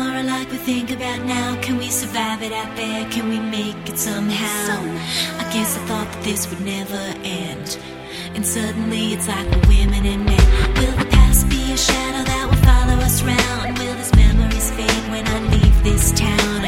tomorrow like we think about now? Can we survive it out there? Can we make it somehow? I guess I thought that this would never end. And suddenly it's like we're women and men. Will the past be a shadow that will follow us round? Will these memories fade when I leave this town?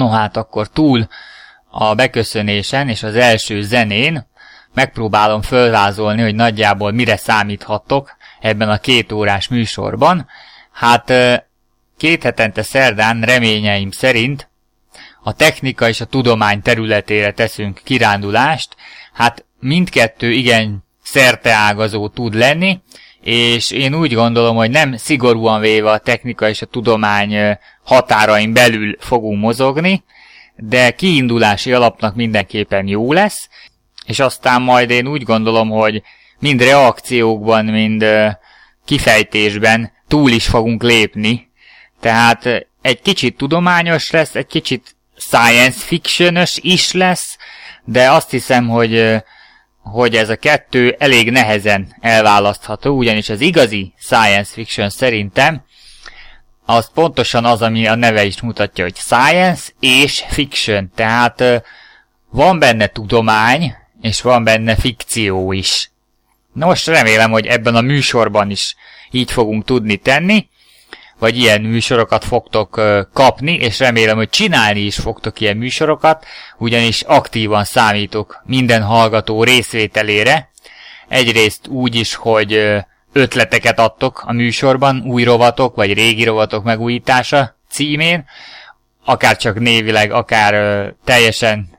No hát akkor túl a beköszönésen és az első zenén megpróbálom fölvázolni, hogy nagyjából mire számíthattok ebben a két órás műsorban. Hát két hetente szerdán reményeim szerint a technika és a tudomány területére teszünk kirándulást, hát mindkettő igen szerteágazó tud lenni, és én úgy gondolom, hogy nem szigorúan véve a technika és a tudomány határain belül fogunk mozogni, de kiindulási alapnak mindenképpen jó lesz, és aztán majd én úgy gondolom, hogy mind reakciókban, mind kifejtésben túl is fogunk lépni, tehát egy kicsit tudományos lesz, egy kicsit science fictionös is lesz, de azt hiszem, hogy hogy ez a kettő elég nehezen elválasztható, ugyanis az igazi science fiction szerintem az pontosan az, ami a neve is mutatja, hogy science és fiction, tehát van benne tudomány, és van benne fikció is. Na most remélem, hogy ebben a műsorban is így fogunk tudni tenni, vagy ilyen műsorokat fogtok kapni, és remélem, hogy csinálni is fogtok ilyen műsorokat, ugyanis aktívan számítok minden hallgató részvételére. Egyrészt úgy is, hogy ötleteket adtok a műsorban, új rovatok, vagy régi rovatok megújítása címén, akár csak névileg, akár teljesen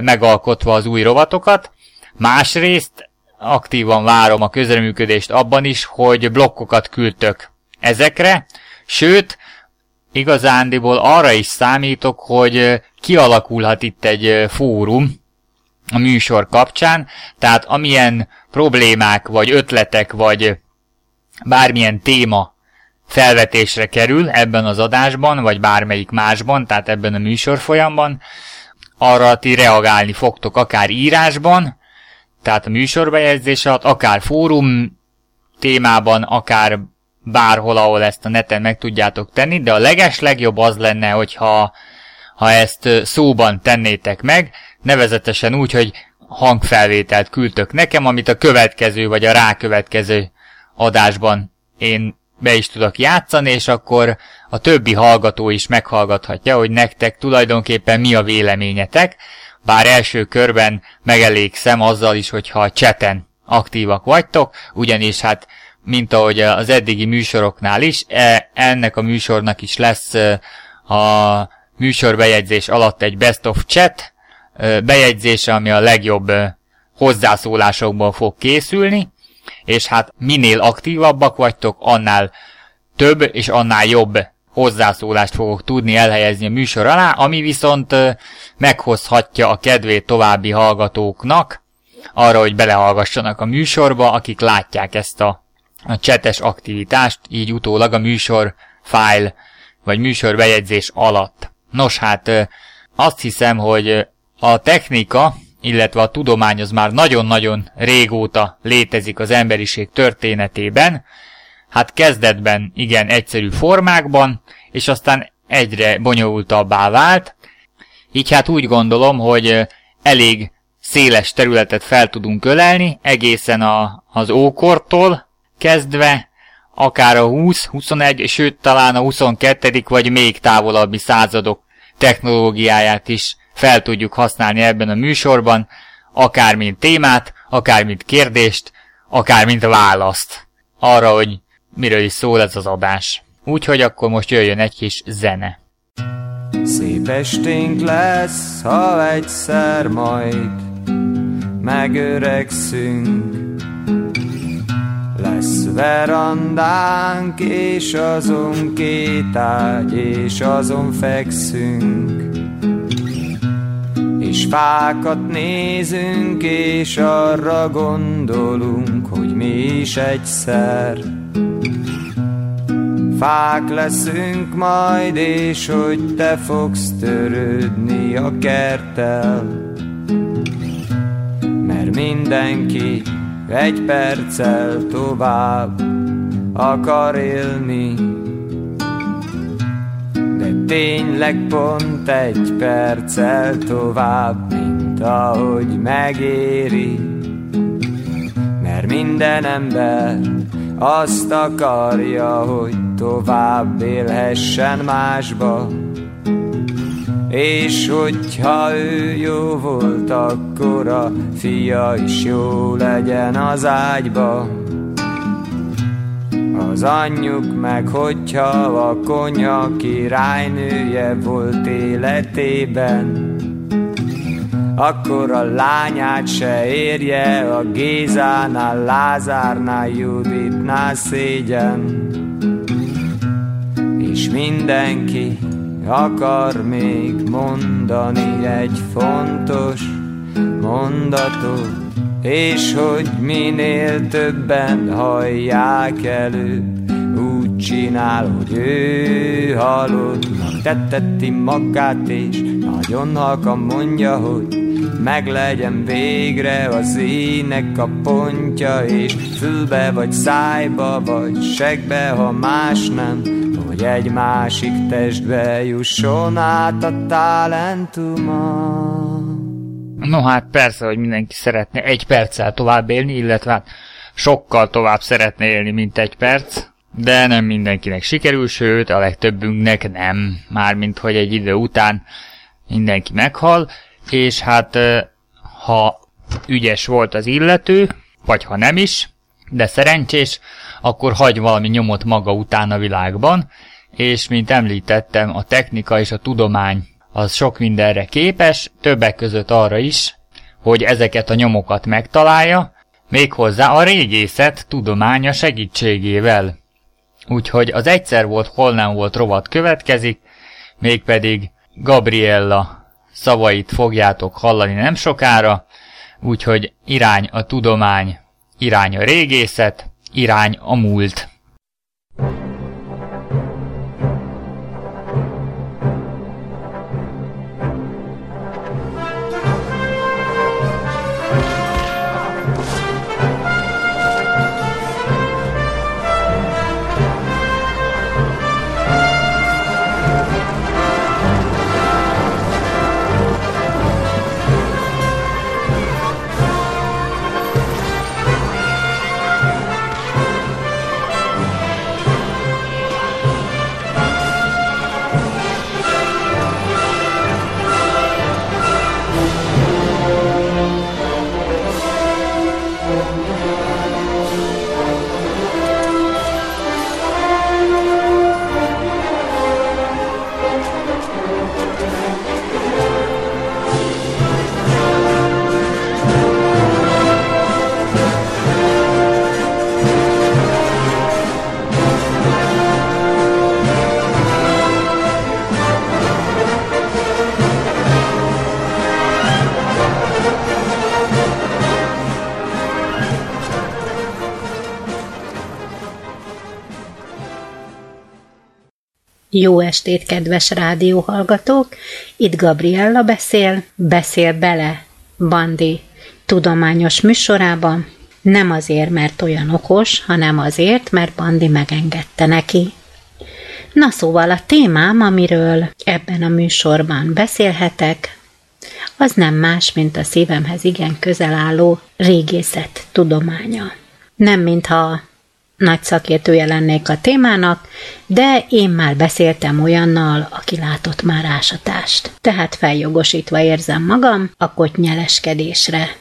megalkotva az új rovatokat. Másrészt aktívan várom a közreműködést abban is, hogy blokkokat küldtök ezekre, sőt, igazándiból arra is számítok, hogy kialakulhat itt egy fórum a műsor kapcsán, tehát amilyen problémák, vagy ötletek, vagy bármilyen téma felvetésre kerül ebben az adásban, vagy bármelyik másban, tehát ebben a műsorfolyamban, arra ti reagálni fogtok akár írásban, tehát a műsorbejegyzés alatt, akár fórum témában, akár bárhol, ahol ezt a neten meg tudjátok tenni, de a leges legjobb az lenne, hogyha ha ezt szóban tennétek meg, nevezetesen úgy, hogy hangfelvételt küldtök nekem, amit a következő vagy a rákövetkező adásban én be is tudok játszani, és akkor a többi hallgató is meghallgathatja, hogy nektek tulajdonképpen mi a véleményetek, bár első körben megelégszem azzal is, hogyha a cseten aktívak vagytok, ugyanis hát, mint ahogy az eddigi műsoroknál is, e, ennek a műsornak is lesz e, a műsorbejegyzés alatt egy best of chat e, bejegyzése, ami a legjobb hozzászólásokból fog készülni, és hát minél aktívabbak vagytok, annál több és annál jobb hozzászólást fogok tudni elhelyezni a műsor alá, ami viszont meghozhatja a kedvét további hallgatóknak, arra, hogy belehallgassanak a műsorba, akik látják ezt a, a csetes aktivitást, így utólag a műsor file, vagy műsor bejegyzés alatt. Nos hát, azt hiszem, hogy a technika, illetve a tudomány az már nagyon-nagyon régóta létezik az emberiség történetében, hát kezdetben igen egyszerű formákban, és aztán egyre bonyolultabbá vált, így hát úgy gondolom, hogy elég széles területet fel tudunk ölelni, egészen a, az ókortól kezdve, akár a 20, 21, sőt talán a 22. vagy még távolabbi századok technológiáját is fel tudjuk használni ebben a műsorban, akár mint témát, akár mint kérdést, akár mint választ. Arra, hogy miről is szól ez az adás. Úgyhogy akkor most jöjjön egy kis zene. Szép esténk lesz, ha egyszer majd megöregszünk. Verandánk, és azon két ágy, és azon fekszünk. És fákat nézünk, és arra gondolunk, hogy mi is egyszer Fák leszünk majd, és hogy te fogsz törődni a kerttel. Mert mindenki egy perccel tovább akar élni. De tényleg pont egy perccel tovább, mint ahogy megéri. Mert minden ember azt akarja, hogy tovább élhessen másba. És hogyha ő jó volt, akkor a fia is jó legyen az ágyba. Az anyjuk meg, hogyha a konya királynője volt életében, akkor a lányát se érje a Gézánál, Lázárnál, Juditnál szégyen és mindenki akar még mondani egy fontos mondatot, és hogy minél többen hallják előbb, úgy csinál, hogy ő halottnak tetteti magát, és nagyon halkan mondja, hogy meglegyen végre az ének a pontja, és fülbe vagy szájba, vagy segbe, ha más nem, hogy egy másik testbe jusson át a talentuma. No hát persze, hogy mindenki szeretne egy perccel tovább élni, illetve hát sokkal tovább szeretne élni, mint egy perc, de nem mindenkinek sikerül, sőt, a legtöbbünknek nem. Mármint, hogy egy idő után mindenki meghal, és hát ha ügyes volt az illető, vagy ha nem is, de szerencsés, akkor hagy valami nyomot maga után a világban, és mint említettem, a technika és a tudomány az sok mindenre képes, többek között arra is, hogy ezeket a nyomokat megtalálja, méghozzá a régészet tudománya segítségével. Úgyhogy az egyszer volt, hol nem volt rovat következik, mégpedig Gabriella szavait fogjátok hallani nem sokára, úgyhogy irány a tudomány, irány a régészet, irány a múlt. Jó estét, kedves rádióhallgatók! Itt Gabriella beszél, beszél bele Bandi tudományos műsorában, nem azért, mert olyan okos, hanem azért, mert Bandi megengedte neki. Na szóval a témám, amiről ebben a műsorban beszélhetek, az nem más, mint a szívemhez igen közel álló régészet tudománya. Nem mintha nagy szakértője lennék a témának, de én már beszéltem olyannal, aki látott már ásatást. Tehát feljogosítva érzem magam a kotnyeleskedésre.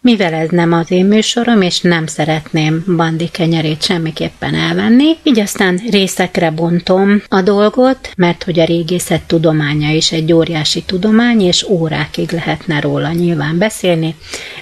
Mivel ez nem az én műsorom, és nem szeretném Bandi kenyerét semmiképpen elvenni, így aztán részekre bontom a dolgot, mert hogy a régészet tudománya is egy óriási tudomány, és órákig lehetne róla nyilván beszélni,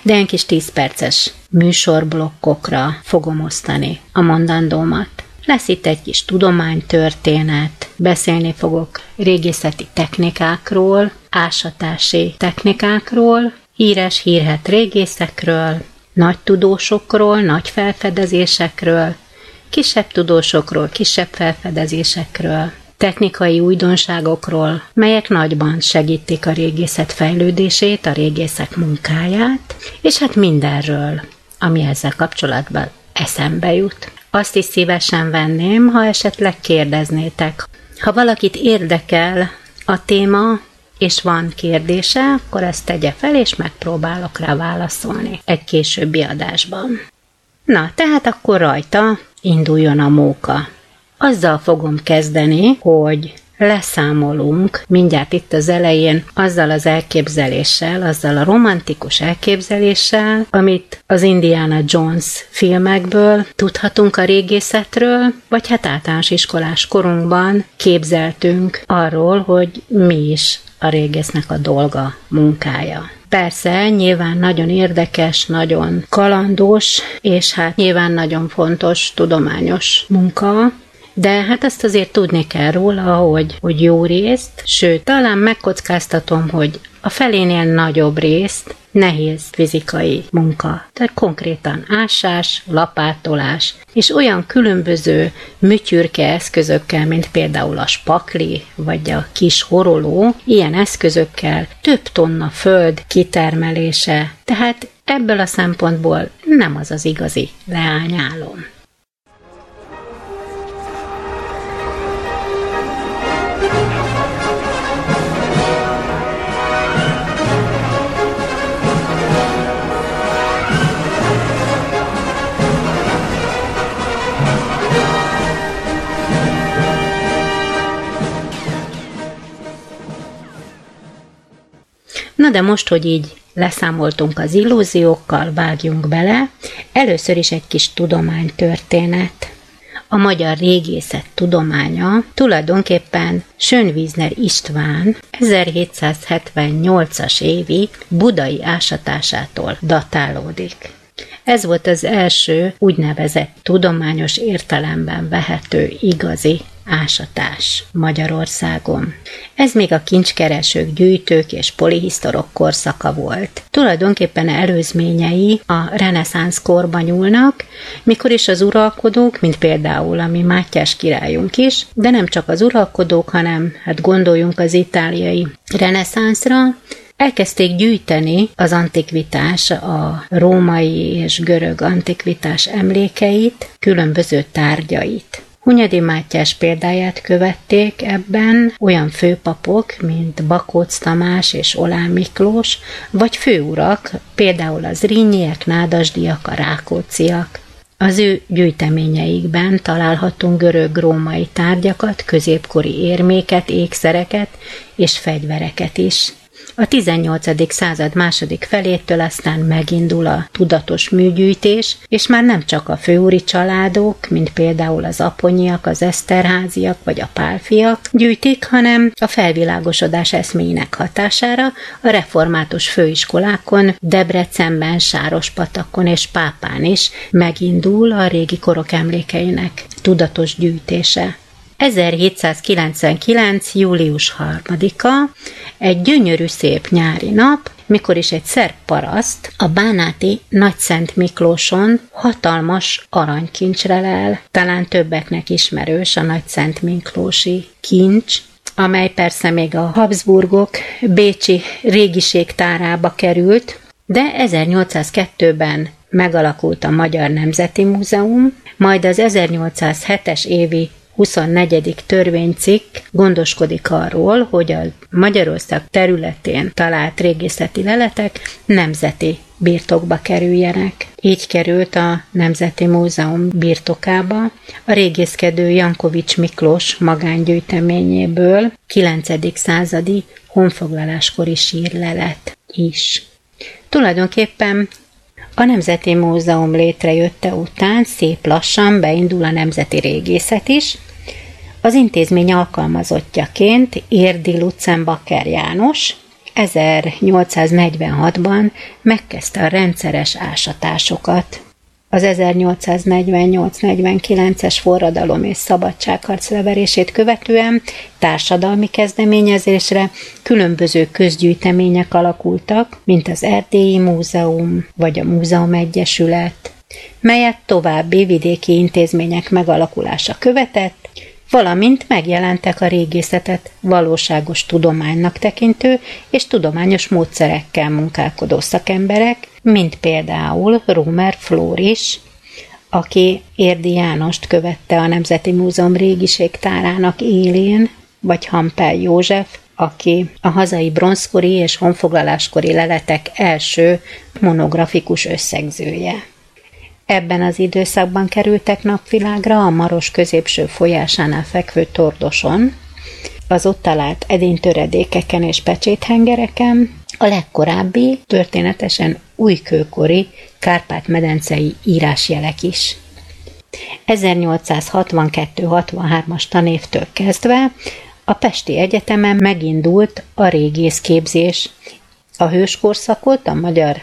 de egy kis 10 perces műsorblokkokra fogom osztani a mondandómat. Lesz itt egy kis tudománytörténet, beszélni fogok régészeti technikákról, ásatási technikákról, híres hírhet régészekről, nagy tudósokról, nagy felfedezésekről, kisebb tudósokról, kisebb felfedezésekről, technikai újdonságokról, melyek nagyban segítik a régészet fejlődését, a régészek munkáját, és hát mindenről, ami ezzel kapcsolatban eszembe jut. Azt is szívesen venném, ha esetleg kérdeznétek. Ha valakit érdekel a téma, és van kérdése, akkor ezt tegye fel, és megpróbálok rá válaszolni egy későbbi adásban. Na, tehát akkor rajta induljon a móka. Azzal fogom kezdeni, hogy leszámolunk mindjárt itt az elején azzal az elképzeléssel, azzal a romantikus elképzeléssel, amit az Indiana Jones filmekből tudhatunk a régészetről, vagy hát általános iskolás korunkban képzeltünk arról, hogy mi is a régésznek a dolga, munkája. Persze, nyilván nagyon érdekes, nagyon kalandos, és hát nyilván nagyon fontos tudományos munka, de hát ezt azért tudni kell róla, hogy, hogy jó részt, sőt, talán megkockáztatom, hogy a felénél nagyobb részt nehéz fizikai munka. Tehát konkrétan ásás, lapátolás, és olyan különböző műtyürke eszközökkel, mint például a spakli, vagy a kis horoló, ilyen eszközökkel több tonna föld kitermelése. Tehát ebből a szempontból nem az az igazi leányálom. Na de most, hogy így leszámoltunk az illúziókkal, vágjunk bele, először is egy kis tudománytörténet. A magyar régészet tudománya tulajdonképpen Sönvízner István 1778-as évi budai ásatásától datálódik. Ez volt az első úgynevezett tudományos értelemben vehető igazi ásatás Magyarországon. Ez még a kincskeresők, gyűjtők és polihisztorok korszaka volt. Tulajdonképpen előzményei a reneszánsz korban nyúlnak, mikor is az uralkodók, mint például a mi Mátyás királyunk is, de nem csak az uralkodók, hanem hát gondoljunk az itáliai reneszánszra, elkezdték gyűjteni az antikvitás, a római és görög antikvitás emlékeit, különböző tárgyait. Hunyadi Mátyás példáját követték ebben olyan főpapok, mint Bakóc Tamás és Olán Miklós, vagy főurak, például az Rínyiek, Nádasdiak, a Rákóciak. Az ő gyűjteményeikben találhatunk görög-római tárgyakat, középkori érméket, ékszereket és fegyvereket is. A 18. század második felétől aztán megindul a tudatos műgyűjtés, és már nem csak a főúri családok, mint például az aponyiak, az eszterháziak vagy a pálfiak gyűjtik, hanem a felvilágosodás eszméinek hatására a református főiskolákon, Debrecenben, Sárospatakon és Pápán is megindul a régi korok emlékeinek tudatos gyűjtése. 1799. július 3-a egy gyönyörű szép nyári nap, mikor is egy szerb paraszt a Bánáti Nagyszent Miklóson hatalmas aranykincsre lel, talán többeknek ismerős a Nagyszent Miklósi kincs, amely persze még a Habsburgok Bécsi régiségtárába került, de 1802-ben megalakult a Magyar Nemzeti Múzeum, majd az 1807-es évi 24. törvénycikk gondoskodik arról, hogy a Magyarország területén talált régészeti leletek nemzeti birtokba kerüljenek. Így került a Nemzeti Múzeum birtokába a régészkedő Jankovics Miklós magángyűjteményéből 9. századi honfoglaláskori sírlelet is. Tulajdonképpen a Nemzeti Múzeum létrejötte után szép lassan beindul a nemzeti régészet is, az intézmény alkalmazottjaként Érdi Lutzenbacher János 1846-ban megkezdte a rendszeres ásatásokat. Az 1848-49-es forradalom és szabadságharc leverését követően társadalmi kezdeményezésre különböző közgyűjtemények alakultak, mint az Erdélyi Múzeum vagy a Múzeum Egyesület, melyet további vidéki intézmények megalakulása követett, valamint megjelentek a régészetet valóságos tudománynak tekintő és tudományos módszerekkel munkálkodó szakemberek, mint például Rumer Flóris, aki Érdi Jánost követte a Nemzeti Múzeum régiségtárának élén, vagy Hampel József, aki a hazai bronzkori és honfoglaláskori leletek első monografikus összegzője. Ebben az időszakban kerültek napvilágra a Maros középső folyásánál fekvő tordoson, az ott talált edénytöredékeken és pecséthengereken, a legkorábbi, történetesen újkőkori Kárpát-medencei írásjelek is. 1862-63-as tanévtől kezdve a Pesti Egyetemen megindult a régészképzés. A hőskorszakot a magyar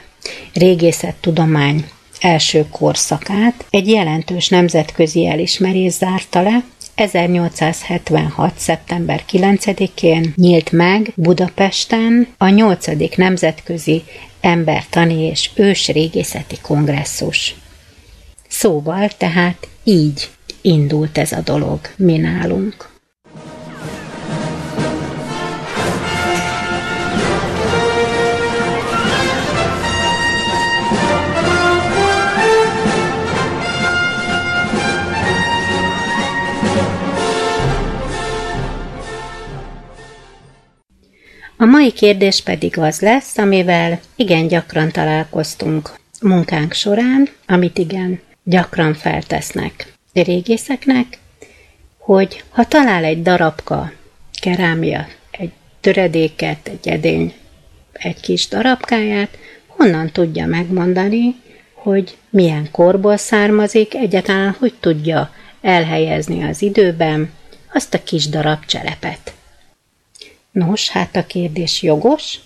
régészettudomány első korszakát egy jelentős nemzetközi elismerés zárta le, 1876. szeptember 9-én nyílt meg Budapesten a 8. Nemzetközi Embertani és Ősrégészeti Kongresszus. Szóval tehát így indult ez a dolog mi nálunk. A mai kérdés pedig az lesz, amivel igen gyakran találkoztunk munkánk során, amit igen gyakran feltesznek régészeknek, hogy ha talál egy darabka kerámia, egy töredéket, egy edény, egy kis darabkáját, honnan tudja megmondani, hogy milyen korból származik, egyáltalán hogy tudja elhelyezni az időben azt a kis darab cselepet. Nos, hát a kérdés jogos.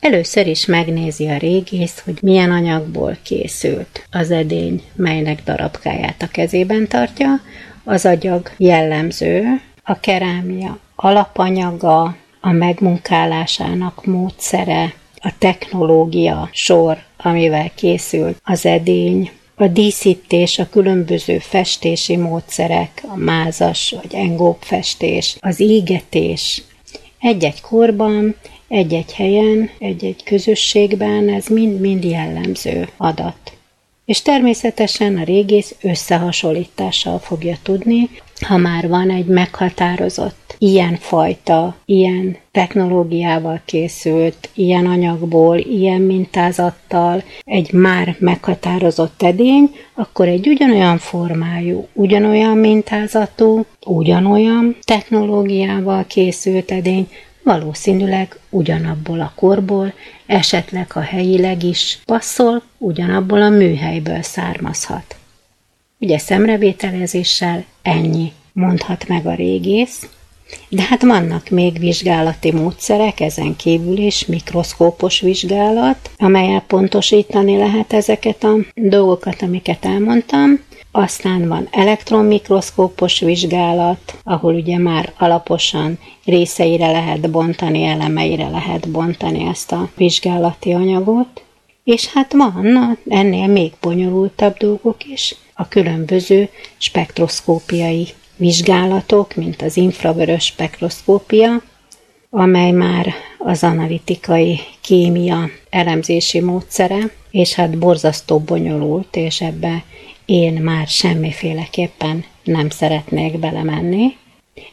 Először is megnézi a régész, hogy milyen anyagból készült az edény, melynek darabkáját a kezében tartja. Az agyag jellemző, a kerámia alapanyaga, a megmunkálásának módszere, a technológia sor, amivel készült az edény, a díszítés, a különböző festési módszerek, a mázas vagy engóp festés, az égetés, egy-egy korban, egy-egy helyen, egy-egy közösségben ez mind-mind jellemző adat. És természetesen a régész összehasonlítással fogja tudni, ha már van egy meghatározott ilyen fajta, ilyen technológiával készült, ilyen anyagból, ilyen mintázattal egy már meghatározott edény, akkor egy ugyanolyan formájú, ugyanolyan mintázatú, ugyanolyan technológiával készült edény valószínűleg ugyanabból a korból, esetleg a helyileg is passzol, ugyanabból a műhelyből származhat. Ugye szemrevételezéssel ennyi mondhat meg a régész, de hát vannak még vizsgálati módszerek, ezen kívül is mikroszkópos vizsgálat, amelyel pontosítani lehet ezeket a dolgokat, amiket elmondtam. aztán van elektronmikroszkópos vizsgálat, ahol ugye már alaposan részeire lehet bontani, elemeire lehet bontani ezt a vizsgálati anyagot. És hát van ennél még bonyolultabb dolgok is, a különböző spektroszkópiai vizsgálatok, mint az infravörös spektroszkópia, amely már az analitikai kémia elemzési módszere, és hát borzasztó bonyolult, és ebbe én már semmiféleképpen nem szeretnék belemenni.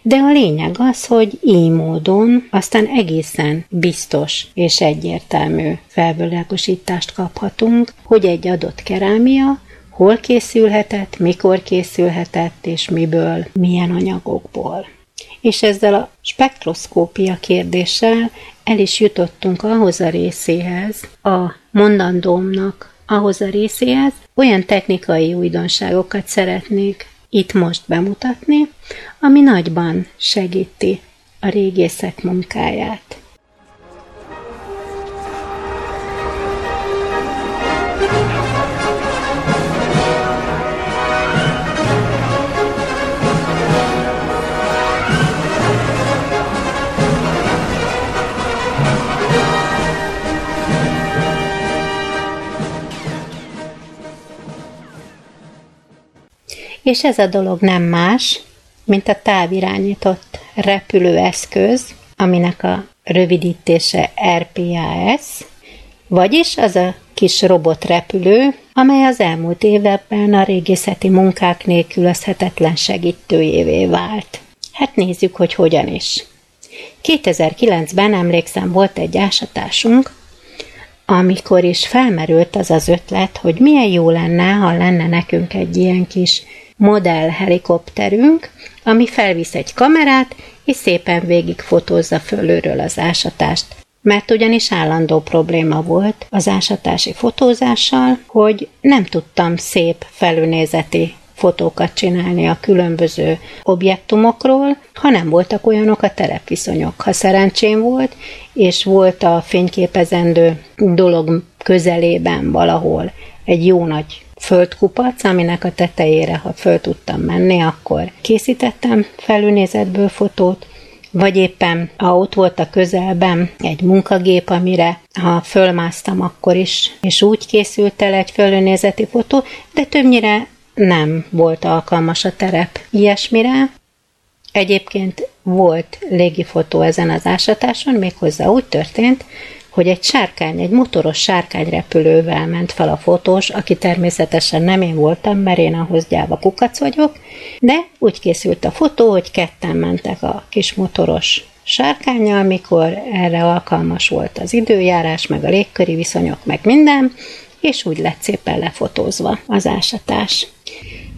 De a lényeg az, hogy így módon aztán egészen biztos és egyértelmű felvilágosítást kaphatunk, hogy egy adott kerámia hol készülhetett, mikor készülhetett, és miből, milyen anyagokból. És ezzel a spektroszkópia kérdéssel el is jutottunk ahhoz a részéhez, a mondandómnak ahhoz a részéhez, olyan technikai újdonságokat szeretnék itt most bemutatni, ami nagyban segíti a régészek munkáját. És ez a dolog nem más, mint a távirányított repülőeszköz, aminek a rövidítése RPAS, vagyis az a kis robotrepülő, amely az elmúlt években a régészeti munkák nélkülözhetetlen segítőjévé vált. Hát nézzük, hogy hogyan is. 2009-ben emlékszem volt egy ásatásunk, amikor is felmerült az az ötlet, hogy milyen jó lenne, ha lenne nekünk egy ilyen kis modell helikopterünk, ami felvisz egy kamerát, és szépen végig fotózza fölülről az ásatást. Mert ugyanis állandó probléma volt az ásatási fotózással, hogy nem tudtam szép felülnézeti fotókat csinálni a különböző objektumokról, ha nem voltak olyanok a terepviszonyok. Ha szerencsém volt, és volt a fényképezendő dolog közelében valahol egy jó nagy földkupac, aminek a tetejére, ha föl tudtam menni, akkor készítettem felülnézetből fotót, vagy éppen, ha ott volt a közelben egy munkagép, amire ha fölmásztam akkor is, és úgy készült el egy fölnézeti fotó, de többnyire nem volt alkalmas a terep ilyesmire. Egyébként volt légifotó ezen az ásatáson, méghozzá úgy történt, hogy egy sárkány, egy motoros sárkányrepülővel ment fel a fotós, aki természetesen nem én voltam, mert én ahhoz gyáva kukac vagyok, de úgy készült a fotó, hogy ketten mentek a kis motoros sárkányjal, amikor erre alkalmas volt az időjárás, meg a légköri viszonyok, meg minden, és úgy lett szépen lefotózva az ásatás.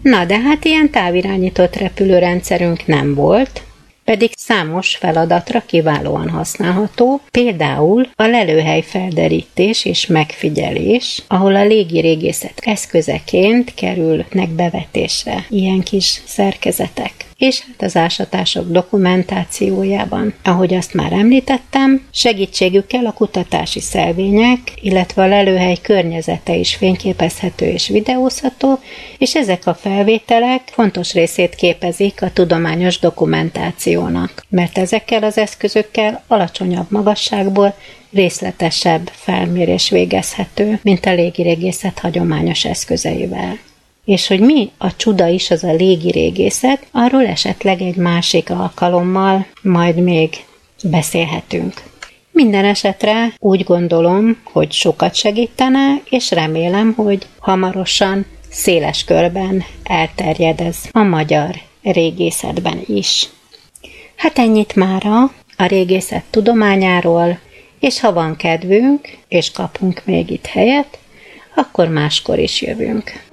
Na, de hát ilyen távirányított repülőrendszerünk nem volt, pedig számos feladatra kiválóan használható, például a lelőhely felderítés és megfigyelés, ahol a légi régészet eszközeként kerülnek bevetésre ilyen kis szerkezetek és hát az ásatások dokumentációjában. Ahogy azt már említettem, segítségükkel a kutatási szelvények, illetve a lelőhely környezete is fényképezhető és videózható, és ezek a felvételek fontos részét képezik a tudományos dokumentációnak, mert ezekkel az eszközökkel alacsonyabb magasságból részletesebb felmérés végezhető, mint a légirégészet hagyományos eszközeivel és hogy mi a csuda is az a légi régészet, arról esetleg egy másik alkalommal majd még beszélhetünk. Minden esetre úgy gondolom, hogy sokat segítene, és remélem, hogy hamarosan széles körben elterjed ez a magyar régészetben is. Hát ennyit mára a régészet tudományáról, és ha van kedvünk, és kapunk még itt helyet, akkor máskor is jövünk.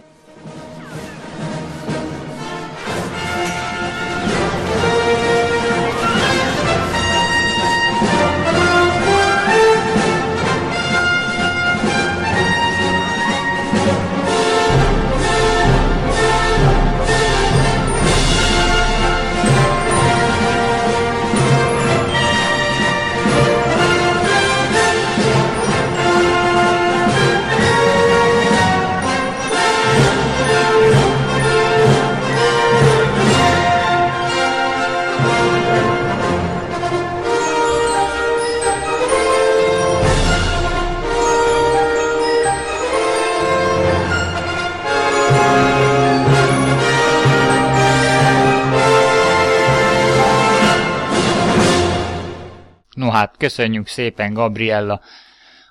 Hát köszönjük szépen Gabriella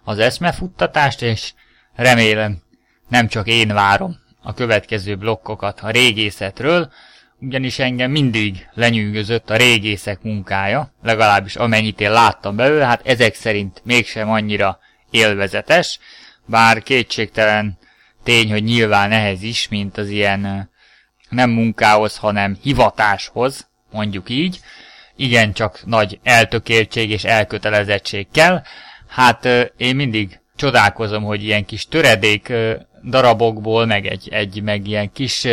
az eszmefuttatást, és remélem nem csak én várom a következő blokkokat a régészetről, ugyanis engem mindig lenyűgözött a régészek munkája, legalábbis amennyit én láttam belőle, hát ezek szerint mégsem annyira élvezetes, bár kétségtelen tény, hogy nyilván ehhez is, mint az ilyen nem munkához, hanem hivatáshoz, mondjuk így, igen, csak nagy eltökéltség és elkötelezettség kell. Hát én mindig csodálkozom, hogy ilyen kis töredék darabokból, meg egy, egy meg ilyen kis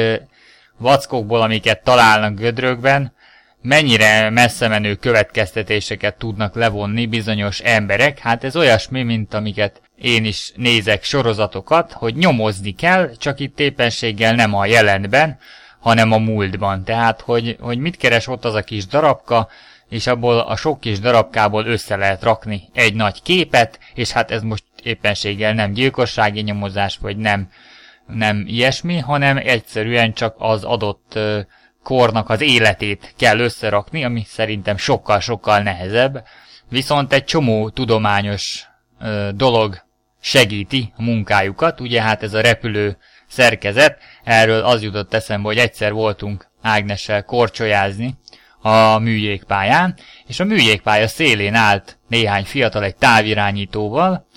vackokból, amiket találnak gödrökben, mennyire messze menő következtetéseket tudnak levonni bizonyos emberek. Hát ez olyasmi, mint amiket én is nézek sorozatokat, hogy nyomozni kell, csak itt éppenséggel nem a jelenben, hanem a múltban. Tehát, hogy, hogy mit keres ott az a kis darabka, és abból a sok kis darabkából össze lehet rakni egy nagy képet, és hát ez most éppenséggel nem gyilkossági nyomozás, vagy nem, nem ilyesmi, hanem egyszerűen csak az adott kornak az életét kell összerakni, ami szerintem sokkal-sokkal nehezebb. Viszont egy csomó tudományos dolog segíti a munkájukat, ugye hát ez a repülő szerkezet, erről az jutott eszembe, hogy egyszer voltunk Ágnessel korcsolyázni a műjégpályán, és a műjégpálya szélén állt néhány fiatal egy távirányítóval,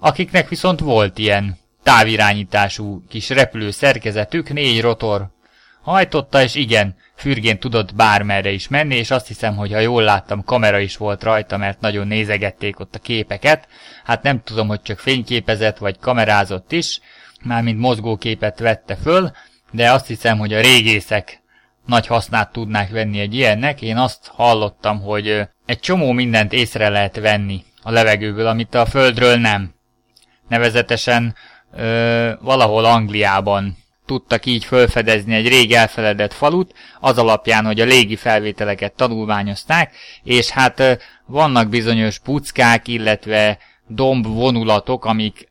akiknek viszont volt ilyen távirányítású kis repülő szerkezetük, négy rotor hajtotta, és igen, fürgén tudott bármerre is menni, és azt hiszem, hogy ha jól láttam, kamera is volt rajta, mert nagyon nézegették ott a képeket. Hát nem tudom, hogy csak fényképezett, vagy kamerázott is, mármint mozgóképet vette föl, de azt hiszem, hogy a régészek nagy hasznát tudnák venni egy ilyennek. Én azt hallottam, hogy egy csomó mindent észre lehet venni a levegőből, amit a földről nem. Nevezetesen ö, valahol Angliában tudtak így fölfedezni egy rég elfeledett falut, az alapján, hogy a légi felvételeket tanulmányozták, és hát vannak bizonyos puckák, illetve domb vonulatok, amik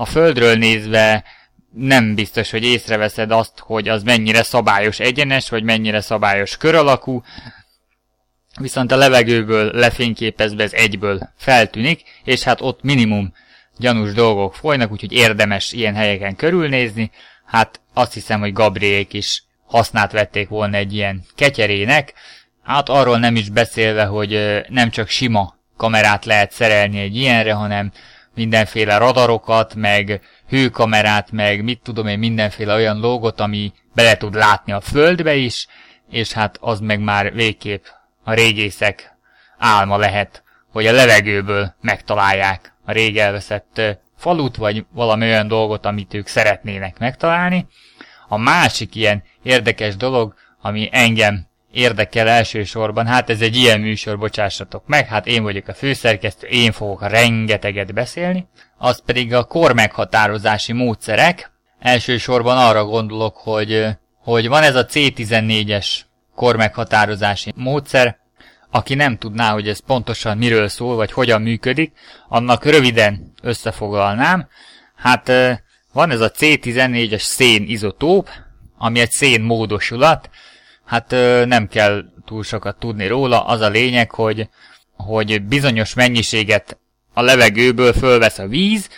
a földről nézve nem biztos, hogy észreveszed azt, hogy az mennyire szabályos egyenes, vagy mennyire szabályos kör alakú, viszont a levegőből lefényképezve ez egyből feltűnik, és hát ott minimum gyanús dolgok folynak, úgyhogy érdemes ilyen helyeken körülnézni. Hát azt hiszem, hogy Gabriék is hasznát vették volna egy ilyen ketyerének, hát arról nem is beszélve, hogy nem csak sima kamerát lehet szerelni egy ilyenre, hanem mindenféle radarokat, meg hőkamerát, meg mit tudom én, mindenféle olyan logot, ami bele tud látni a földbe is, és hát az meg már végképp a régészek álma lehet, hogy a levegőből megtalálják a rég elveszett falut, vagy valami olyan dolgot, amit ők szeretnének megtalálni. A másik ilyen érdekes dolog, ami engem érdekel elsősorban, hát ez egy ilyen műsor, bocsássatok meg, hát én vagyok a főszerkesztő, én fogok rengeteget beszélni, az pedig a kor meghatározási módszerek. Elsősorban arra gondolok, hogy, hogy van ez a C14-es kor meghatározási módszer, aki nem tudná, hogy ez pontosan miről szól, vagy hogyan működik, annak röviden összefoglalnám. Hát van ez a C14-es szén izotóp, ami egy szén módosulat, hát nem kell túl sokat tudni róla, az a lényeg, hogy, hogy bizonyos mennyiséget a levegőből fölvesz a víz,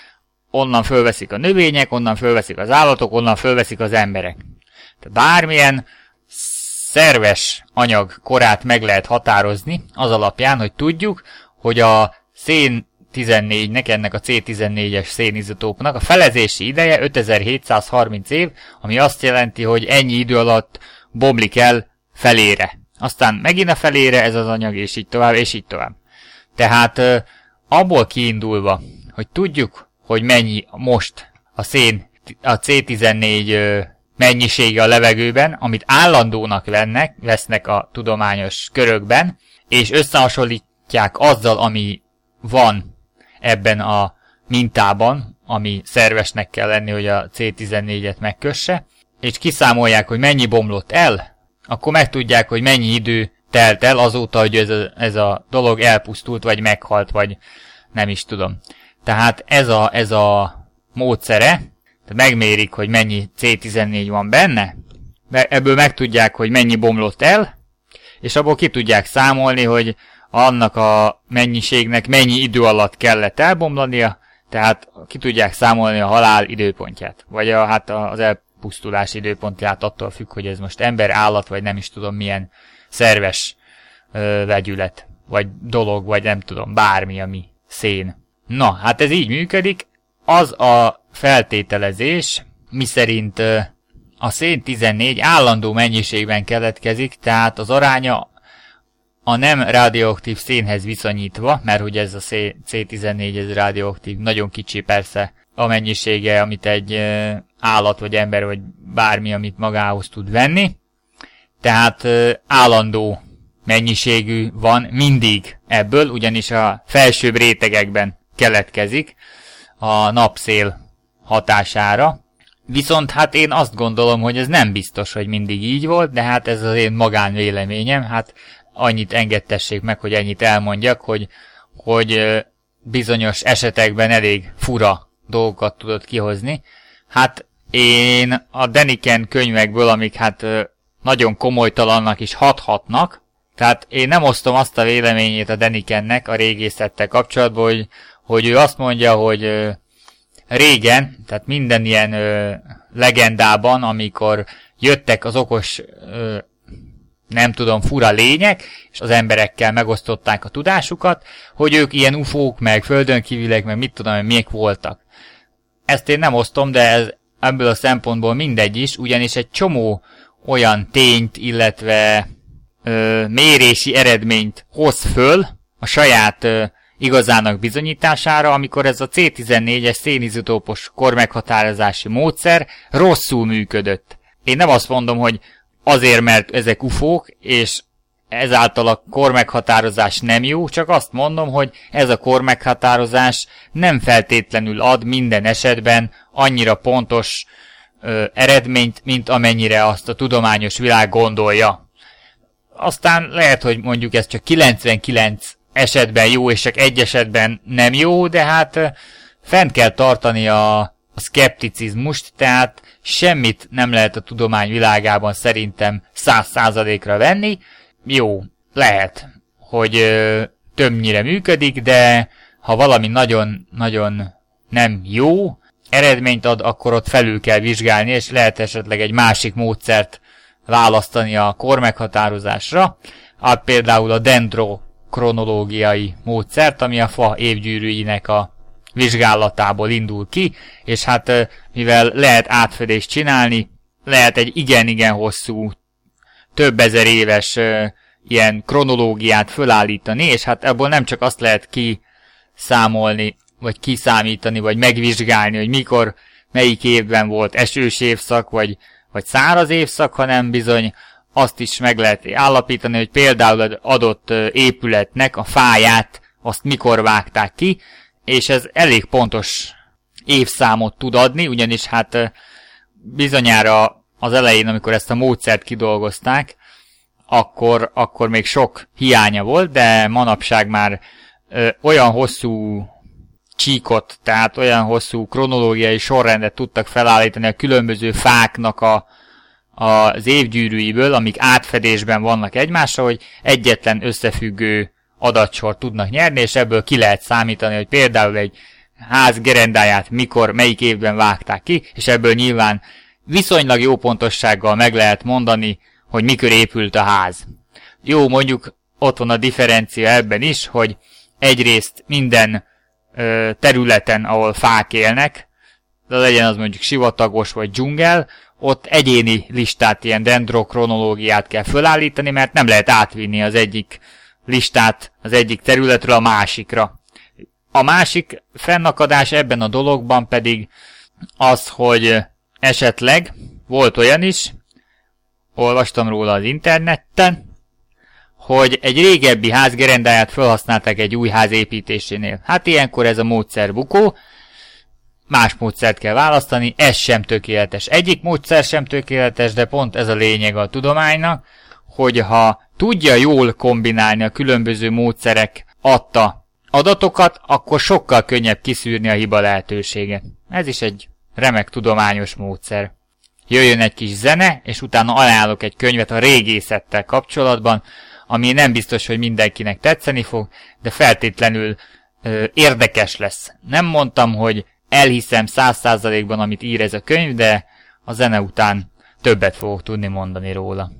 onnan fölveszik a növények, onnan fölveszik az állatok, onnan fölveszik az emberek. Tehát bármilyen szerves anyag korát meg lehet határozni, az alapján, hogy tudjuk, hogy a szén 14-nek, ennek a C14-es szénizotópnak a felezési ideje 5730 év, ami azt jelenti, hogy ennyi idő alatt bomlik el felére. Aztán megint a felére ez az anyag, és így tovább, és így tovább. Tehát abból kiindulva, hogy tudjuk, hogy mennyi most a szén, a C14 mennyisége a levegőben, amit állandónak vennek, vesznek a tudományos körökben, és összehasonlítják azzal, ami van ebben a mintában, ami szervesnek kell lenni, hogy a C14-et megkösse, és kiszámolják, hogy mennyi bomlott el, akkor megtudják, hogy mennyi idő telt el azóta, hogy ez a, ez a dolog elpusztult, vagy meghalt, vagy nem is tudom. Tehát ez a, ez a módszere, tehát megmérik, hogy mennyi C14 van benne, ebből megtudják, hogy mennyi bomlott el, és abból ki tudják számolni, hogy annak a mennyiségnek mennyi idő alatt kellett elbomlania, tehát ki tudják számolni a halál időpontját, vagy a, hát az elpusztulás időpontját attól függ, hogy ez most ember, állat, vagy nem is tudom milyen szerves ö, vegyület, vagy dolog, vagy nem tudom, bármi, ami szén. Na, hát ez így működik. Az a feltételezés, miszerint ö, a szén 14 állandó mennyiségben keletkezik, tehát az aránya a nem radioaktív szénhez viszonyítva, mert hogy ez a C14 ez radioaktív, nagyon kicsi persze a mennyisége, amit egy állat vagy ember vagy bármi, amit magához tud venni. Tehát állandó mennyiségű van mindig ebből, ugyanis a felsőbb rétegekben keletkezik a napszél hatására. Viszont hát én azt gondolom, hogy ez nem biztos, hogy mindig így volt, de hát ez az én magánvéleményem, hát annyit engedtessék meg, hogy ennyit elmondjak, hogy, hogy bizonyos esetekben elég fura dolgokat tudott kihozni. Hát én a Deniken könyvekből, amik hát nagyon komolytalannak is hathatnak, tehát én nem osztom azt a véleményét a Denikennek a régészettel kapcsolatban, hogy, hogy ő azt mondja, hogy régen, tehát minden ilyen legendában, amikor jöttek az okos nem tudom, fura lények, és az emberekkel megosztották a tudásukat, hogy ők ilyen ufók, meg földön kívülek, meg mit tudom, még voltak. Ezt én nem osztom, de ez ebből a szempontból mindegy is, ugyanis egy csomó olyan tényt, illetve ö, mérési eredményt hoz föl a saját ö, igazának bizonyítására, amikor ez a C14-es szénizotópos kormeghatározási módszer rosszul működött. Én nem azt mondom, hogy azért, mert ezek ufók, és ezáltal a kormeghatározás nem jó, csak azt mondom, hogy ez a kormeghatározás nem feltétlenül ad minden esetben annyira pontos ö, eredményt, mint amennyire azt a tudományos világ gondolja. Aztán lehet, hogy mondjuk ez csak 99 esetben jó, és csak egy esetben nem jó, de hát fent kell tartani a, a szkepticizmust, tehát semmit nem lehet a tudomány világában szerintem száz százalékra venni. Jó, lehet, hogy ö, többnyire működik, de ha valami nagyon-nagyon nem jó eredményt ad, akkor ott felül kell vizsgálni, és lehet esetleg egy másik módszert választani a kor meghatározásra, hát például a dendrokronológiai módszert, ami a fa évgyűrűinek a vizsgálatából indul ki, és hát mivel lehet átfedést csinálni, lehet egy igen-igen hosszú, több ezer éves ilyen kronológiát fölállítani, és hát ebből nem csak azt lehet kiszámolni, vagy kiszámítani, vagy megvizsgálni, hogy mikor, melyik évben volt esős évszak, vagy, vagy száraz évszak, hanem bizony azt is meg lehet állapítani, hogy például adott épületnek a fáját azt mikor vágták ki, és ez elég pontos évszámot tud adni, ugyanis hát bizonyára az elején, amikor ezt a módszert kidolgozták, akkor, akkor még sok hiánya volt, de manapság már ö, olyan hosszú csíkot, tehát olyan hosszú kronológiai sorrendet tudtak felállítani a különböző fáknak a, az évgyűrűiből, amik átfedésben vannak egymással, hogy egyetlen összefüggő adatsort tudnak nyerni, és ebből ki lehet számítani, hogy például egy ház gerendáját mikor, melyik évben vágták ki, és ebből nyilván viszonylag jó pontossággal meg lehet mondani, hogy mikor épült a ház. Jó, mondjuk ott van a differencia ebben is, hogy egyrészt minden ö, területen, ahol fák élnek, de legyen az mondjuk sivatagos vagy dzsungel, ott egyéni listát, ilyen dendrokronológiát kell fölállítani, mert nem lehet átvinni az egyik listát az egyik területről a másikra. A másik fennakadás ebben a dologban pedig az, hogy esetleg volt olyan is, olvastam róla az interneten, hogy egy régebbi ház gerendáját felhasználták egy új ház építésénél. Hát ilyenkor ez a módszer bukó, más módszert kell választani, ez sem tökéletes. Egyik módszer sem tökéletes, de pont ez a lényeg a tudománynak, hogy ha tudja jól kombinálni a különböző módszerek adta adatokat, akkor sokkal könnyebb kiszűrni a hiba lehetőséget. Ez is egy remek tudományos módszer. Jöjjön egy kis zene, és utána ajánlok egy könyvet a régészettel kapcsolatban, ami nem biztos, hogy mindenkinek tetszeni fog, de feltétlenül ö, érdekes lesz. Nem mondtam, hogy elhiszem száz százalékban, amit ír ez a könyv, de a zene után többet fogok tudni mondani róla.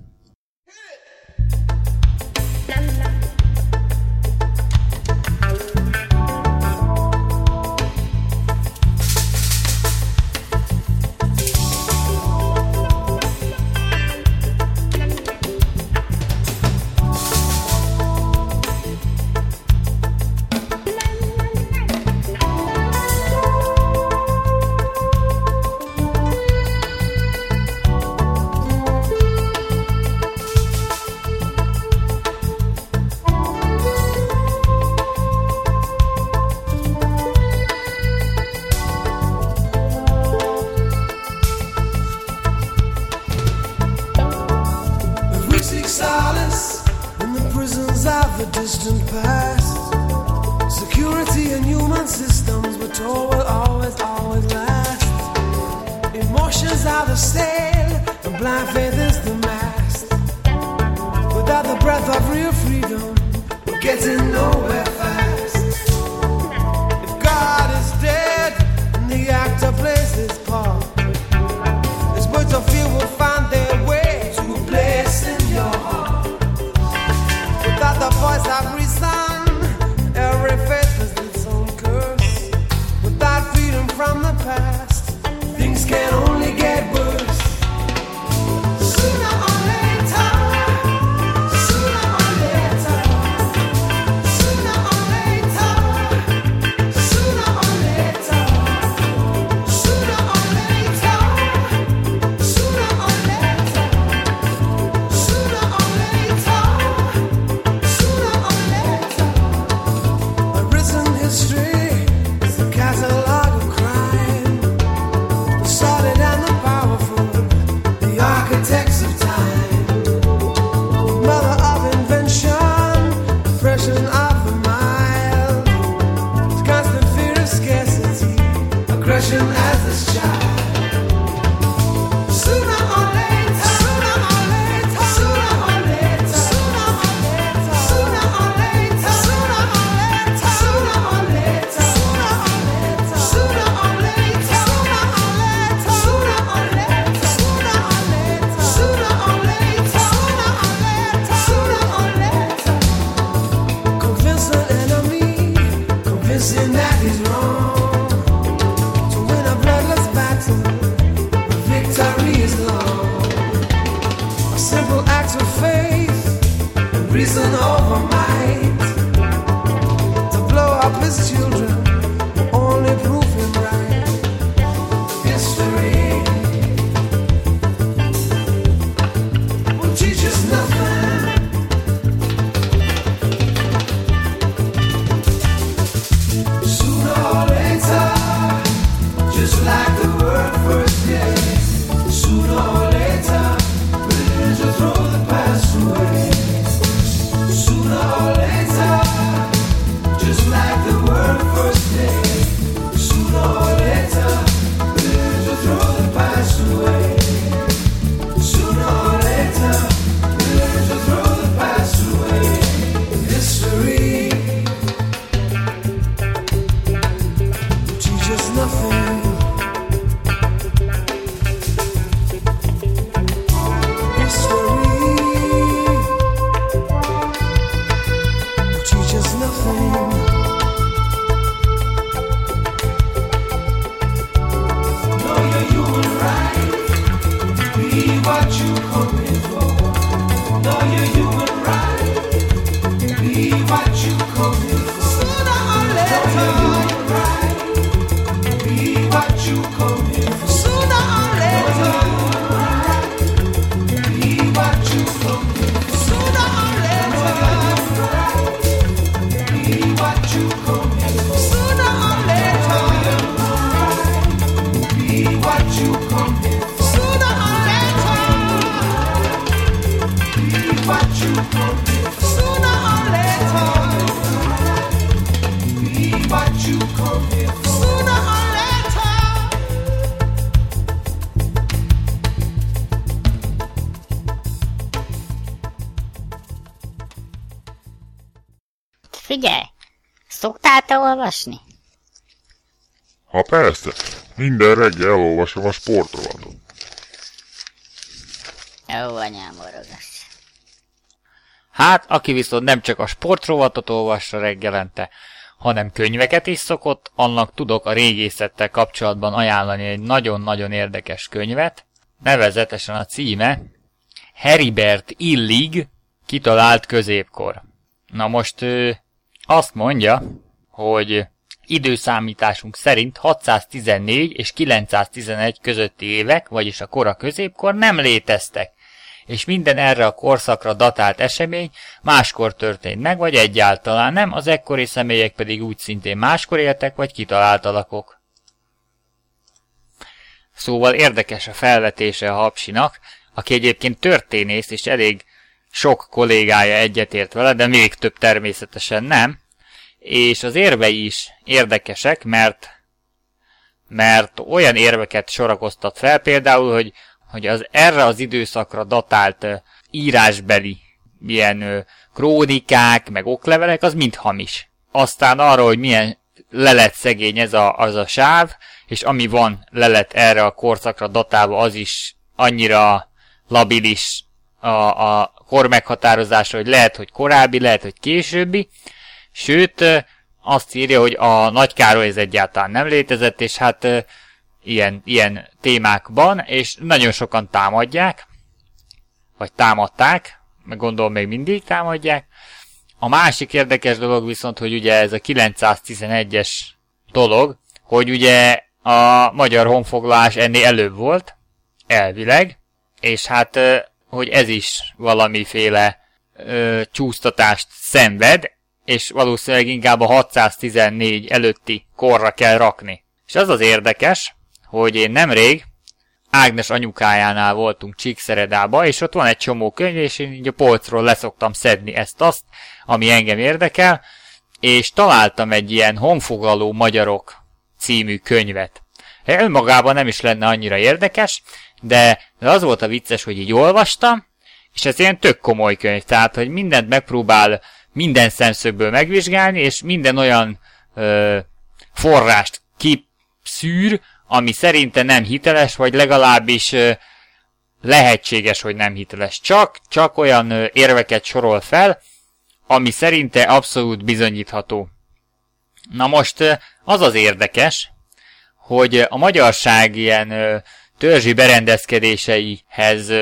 Olvasni? Ha persze, minden reggel elolvasom a sportrovatot. Jó, anyám, orogasz. Hát, aki viszont nem csak a sportrovatot olvassa reggelente, hanem könyveket is szokott, annak tudok a régészettel kapcsolatban ajánlani egy nagyon-nagyon érdekes könyvet, nevezetesen a címe Heribert Illig kitalált középkor. Na most ő azt mondja, hogy időszámításunk szerint 614 és 911 közötti évek, vagyis a kora középkor nem léteztek, és minden erre a korszakra datált esemény máskor történt meg, vagy egyáltalán nem, az ekkori személyek pedig úgy szintén máskor éltek, vagy kitalált alakok. Szóval érdekes a felvetése a hapsinak, aki egyébként történész, és elég sok kollégája egyetért vele, de még több természetesen nem, és az érvei is érdekesek, mert mert olyan érveket sorakoztat fel, például, hogy, hogy az erre az időszakra datált írásbeli ilyen krónikák, meg oklevelek, az mind hamis. Aztán arról, hogy milyen lelet szegény ez a, az a sáv, és ami van lelet erre a korszakra datálva, az is annyira labilis a, a kor meghatározása, hogy lehet, hogy korábbi, lehet, hogy későbbi, Sőt, azt írja, hogy a Nagy Károly ez egyáltalán nem létezett, és hát ilyen, ilyen témákban, és nagyon sokan támadják, vagy támadták, meg gondolom még mindig támadják. A másik érdekes dolog viszont, hogy ugye ez a 911-es dolog, hogy ugye a magyar honfoglalás ennél előbb volt, elvileg, és hát, hogy ez is valamiféle ö, csúsztatást szenved, és valószínűleg inkább a 614 előtti korra kell rakni. És az az érdekes, hogy én nemrég Ágnes anyukájánál voltunk Csíkszeredába, és ott van egy csomó könyv, és én így a polcról leszoktam szedni ezt-azt, ami engem érdekel, és találtam egy ilyen honfoglaló magyarok című könyvet. Önmagában nem is lenne annyira érdekes, de, az volt a vicces, hogy így olvastam, és ez ilyen tök komoly könyv, tehát, hogy mindent megpróbál minden szemszögből megvizsgálni, és minden olyan ö, forrást kipszűr, ami szerinte nem hiteles, vagy legalábbis ö, lehetséges, hogy nem hiteles. Csak, csak olyan ö, érveket sorol fel, ami szerinte abszolút bizonyítható. Na most ö, az az érdekes, hogy a magyarság ilyen ö, törzsi berendezkedéseihez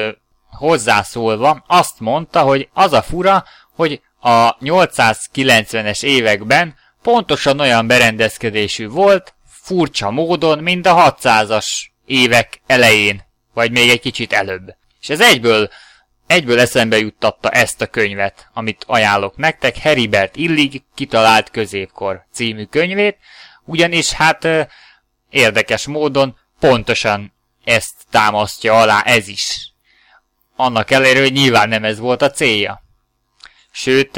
hozzászólva azt mondta, hogy az a fura, hogy a 890-es években pontosan olyan berendezkedésű volt, furcsa módon, mint a 600-as évek elején, vagy még egy kicsit előbb. És ez egyből, egyből eszembe juttatta ezt a könyvet, amit ajánlok nektek, Heribert Illig kitalált középkor című könyvét, ugyanis hát érdekes módon pontosan ezt támasztja alá ez is. Annak ellenére, hogy nyilván nem ez volt a célja. Sőt,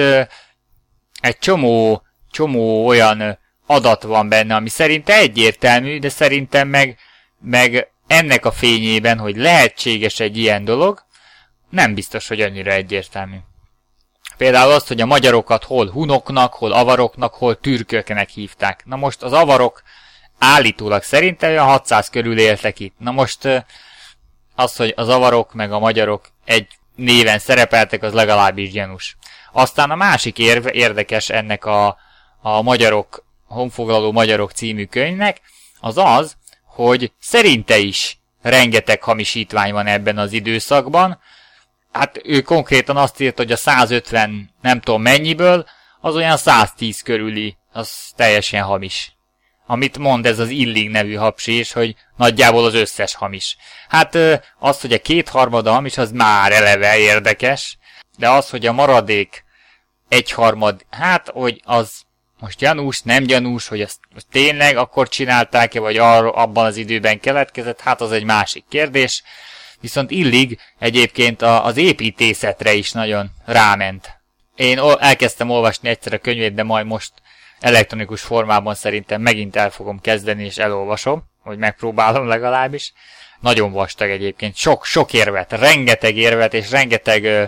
egy csomó, csomó olyan adat van benne, ami szerinte egyértelmű, de szerintem meg, meg ennek a fényében, hogy lehetséges egy ilyen dolog, nem biztos, hogy annyira egyértelmű. Például azt, hogy a magyarokat hol hunoknak, hol avaroknak, hol türköknek hívták. Na most az avarok állítólag szerintem olyan 600 körül éltek itt. Na most az, hogy az avarok meg a magyarok egy néven szerepeltek, az legalábbis gyanús. Aztán a másik érv érdekes ennek a, a magyarok, honfoglaló magyarok című könyvnek, az az, hogy szerinte is rengeteg hamisítvány van ebben az időszakban. Hát ő konkrétan azt írt, hogy a 150 nem tudom mennyiből, az olyan 110 körüli, az teljesen hamis. Amit mond ez az Illing nevű hapsés, hogy nagyjából az összes hamis. Hát az, hogy a kétharmada hamis, az már eleve érdekes, de az, hogy a maradék egyharmad, hát, hogy az most gyanús, nem gyanús, hogy ezt tényleg akkor csinálták-e, vagy arra, abban az időben keletkezett, hát az egy másik kérdés. Viszont illig egyébként az építészetre is nagyon ráment. Én elkezdtem olvasni egyszer a könyvét, de majd most elektronikus formában szerintem megint el fogom kezdeni, és elolvasom, hogy megpróbálom legalábbis. Nagyon vastag egyébként, sok, sok érvet, rengeteg érvet, és rengeteg ö,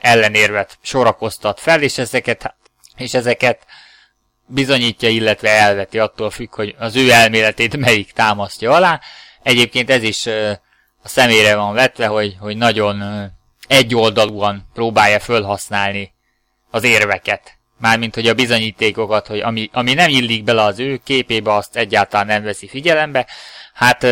ellenérvet sorakoztat fel, és ezeket és ezeket bizonyítja, illetve elveti, attól függ, hogy az ő elméletét melyik támasztja alá. Egyébként ez is a szemére van vetve, hogy, hogy nagyon egyoldalúan próbálja fölhasználni az érveket. Mármint, hogy a bizonyítékokat, hogy ami, ami nem illik bele az ő képébe, azt egyáltalán nem veszi figyelembe. Hát,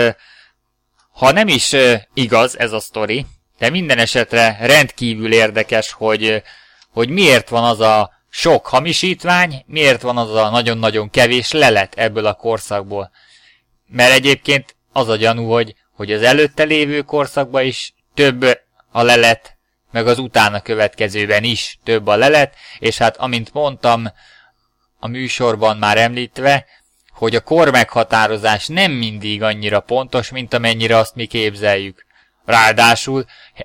ha nem is igaz ez a sztori, de minden esetre rendkívül érdekes, hogy, hogy miért van az a sok hamisítvány, miért van az a nagyon-nagyon kevés lelet ebből a korszakból. Mert egyébként az a gyanú, hogy, hogy az előtte lévő korszakban is több a lelet, meg az utána következőben is több a lelet, és hát amint mondtam a műsorban már említve, hogy a kor meghatározás nem mindig annyira pontos, mint amennyire azt mi képzeljük. Ráadásul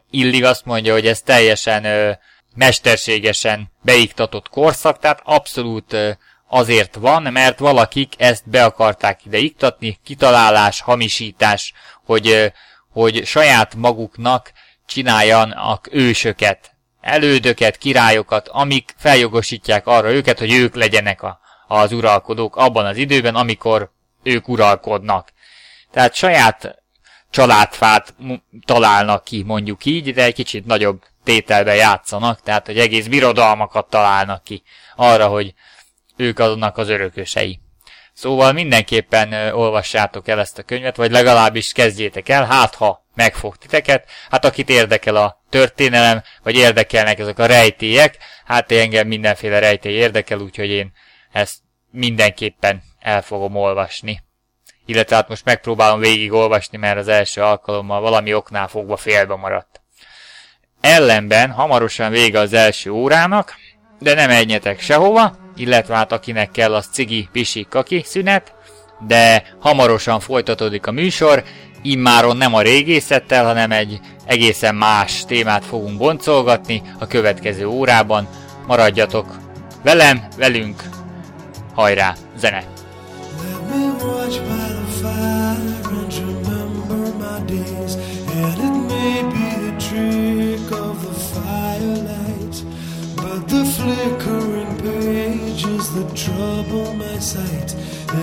Illig azt mondja, hogy ez teljesen ö, mesterségesen beiktatott korszak, tehát abszolút ö, azért van, mert valakik ezt be akarták ide kitalálás, hamisítás, hogy, ö, hogy saját maguknak csináljanak ősöket, elődöket, királyokat, amik feljogosítják arra őket, hogy ők legyenek a, az uralkodók abban az időben, amikor ők uralkodnak. Tehát saját családfát találnak ki, mondjuk így, de egy kicsit nagyobb tételbe játszanak, tehát hogy egész birodalmakat találnak ki arra, hogy ők azonnak az örökösei. Szóval mindenképpen olvassátok el ezt a könyvet, vagy legalábbis kezdjétek el, hát ha megfog titeket, hát akit érdekel a történelem, vagy érdekelnek ezek a rejtélyek, hát engem mindenféle rejtély érdekel, úgyhogy én ezt mindenképpen el fogom olvasni illetve hát most megpróbálom végigolvasni, mert az első alkalommal valami oknál fogva félbe maradt. Ellenben hamarosan vége az első órának, de nem menjetek sehova, illetve hát akinek kell, az cigi, pisi, kaki szünet, de hamarosan folytatódik a műsor, immáron nem a régészettel, hanem egy egészen más témát fogunk boncolgatni a következő órában. Maradjatok velem, velünk, hajrá, zene! And remember my days. And it may be a trick of the firelight, but the flickering pages that trouble my sight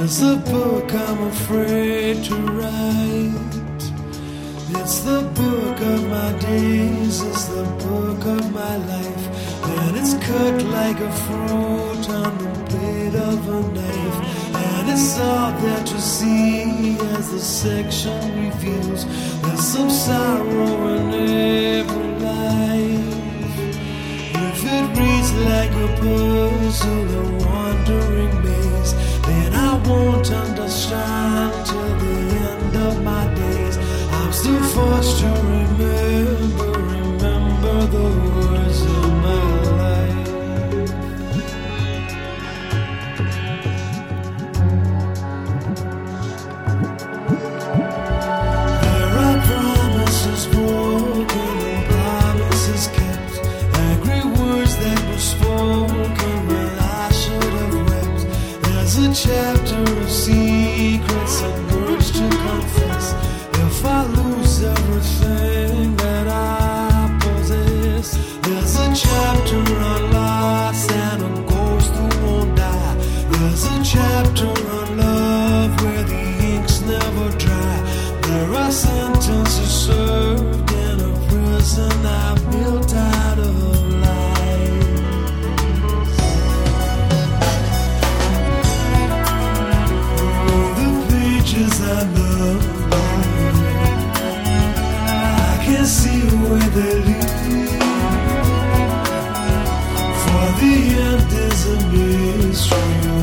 is the book I'm afraid to write. It's the book of my days, it's the book of my life, and it's cut like a fruit on the blade of a knife, it's all there to see as the section reveals. There's some sorrow in every life. If it reads like a puzzle, a wandering maze, then I won't understand till the end of my days. I'm still forced to remember, remember the lead. For the end is a mystery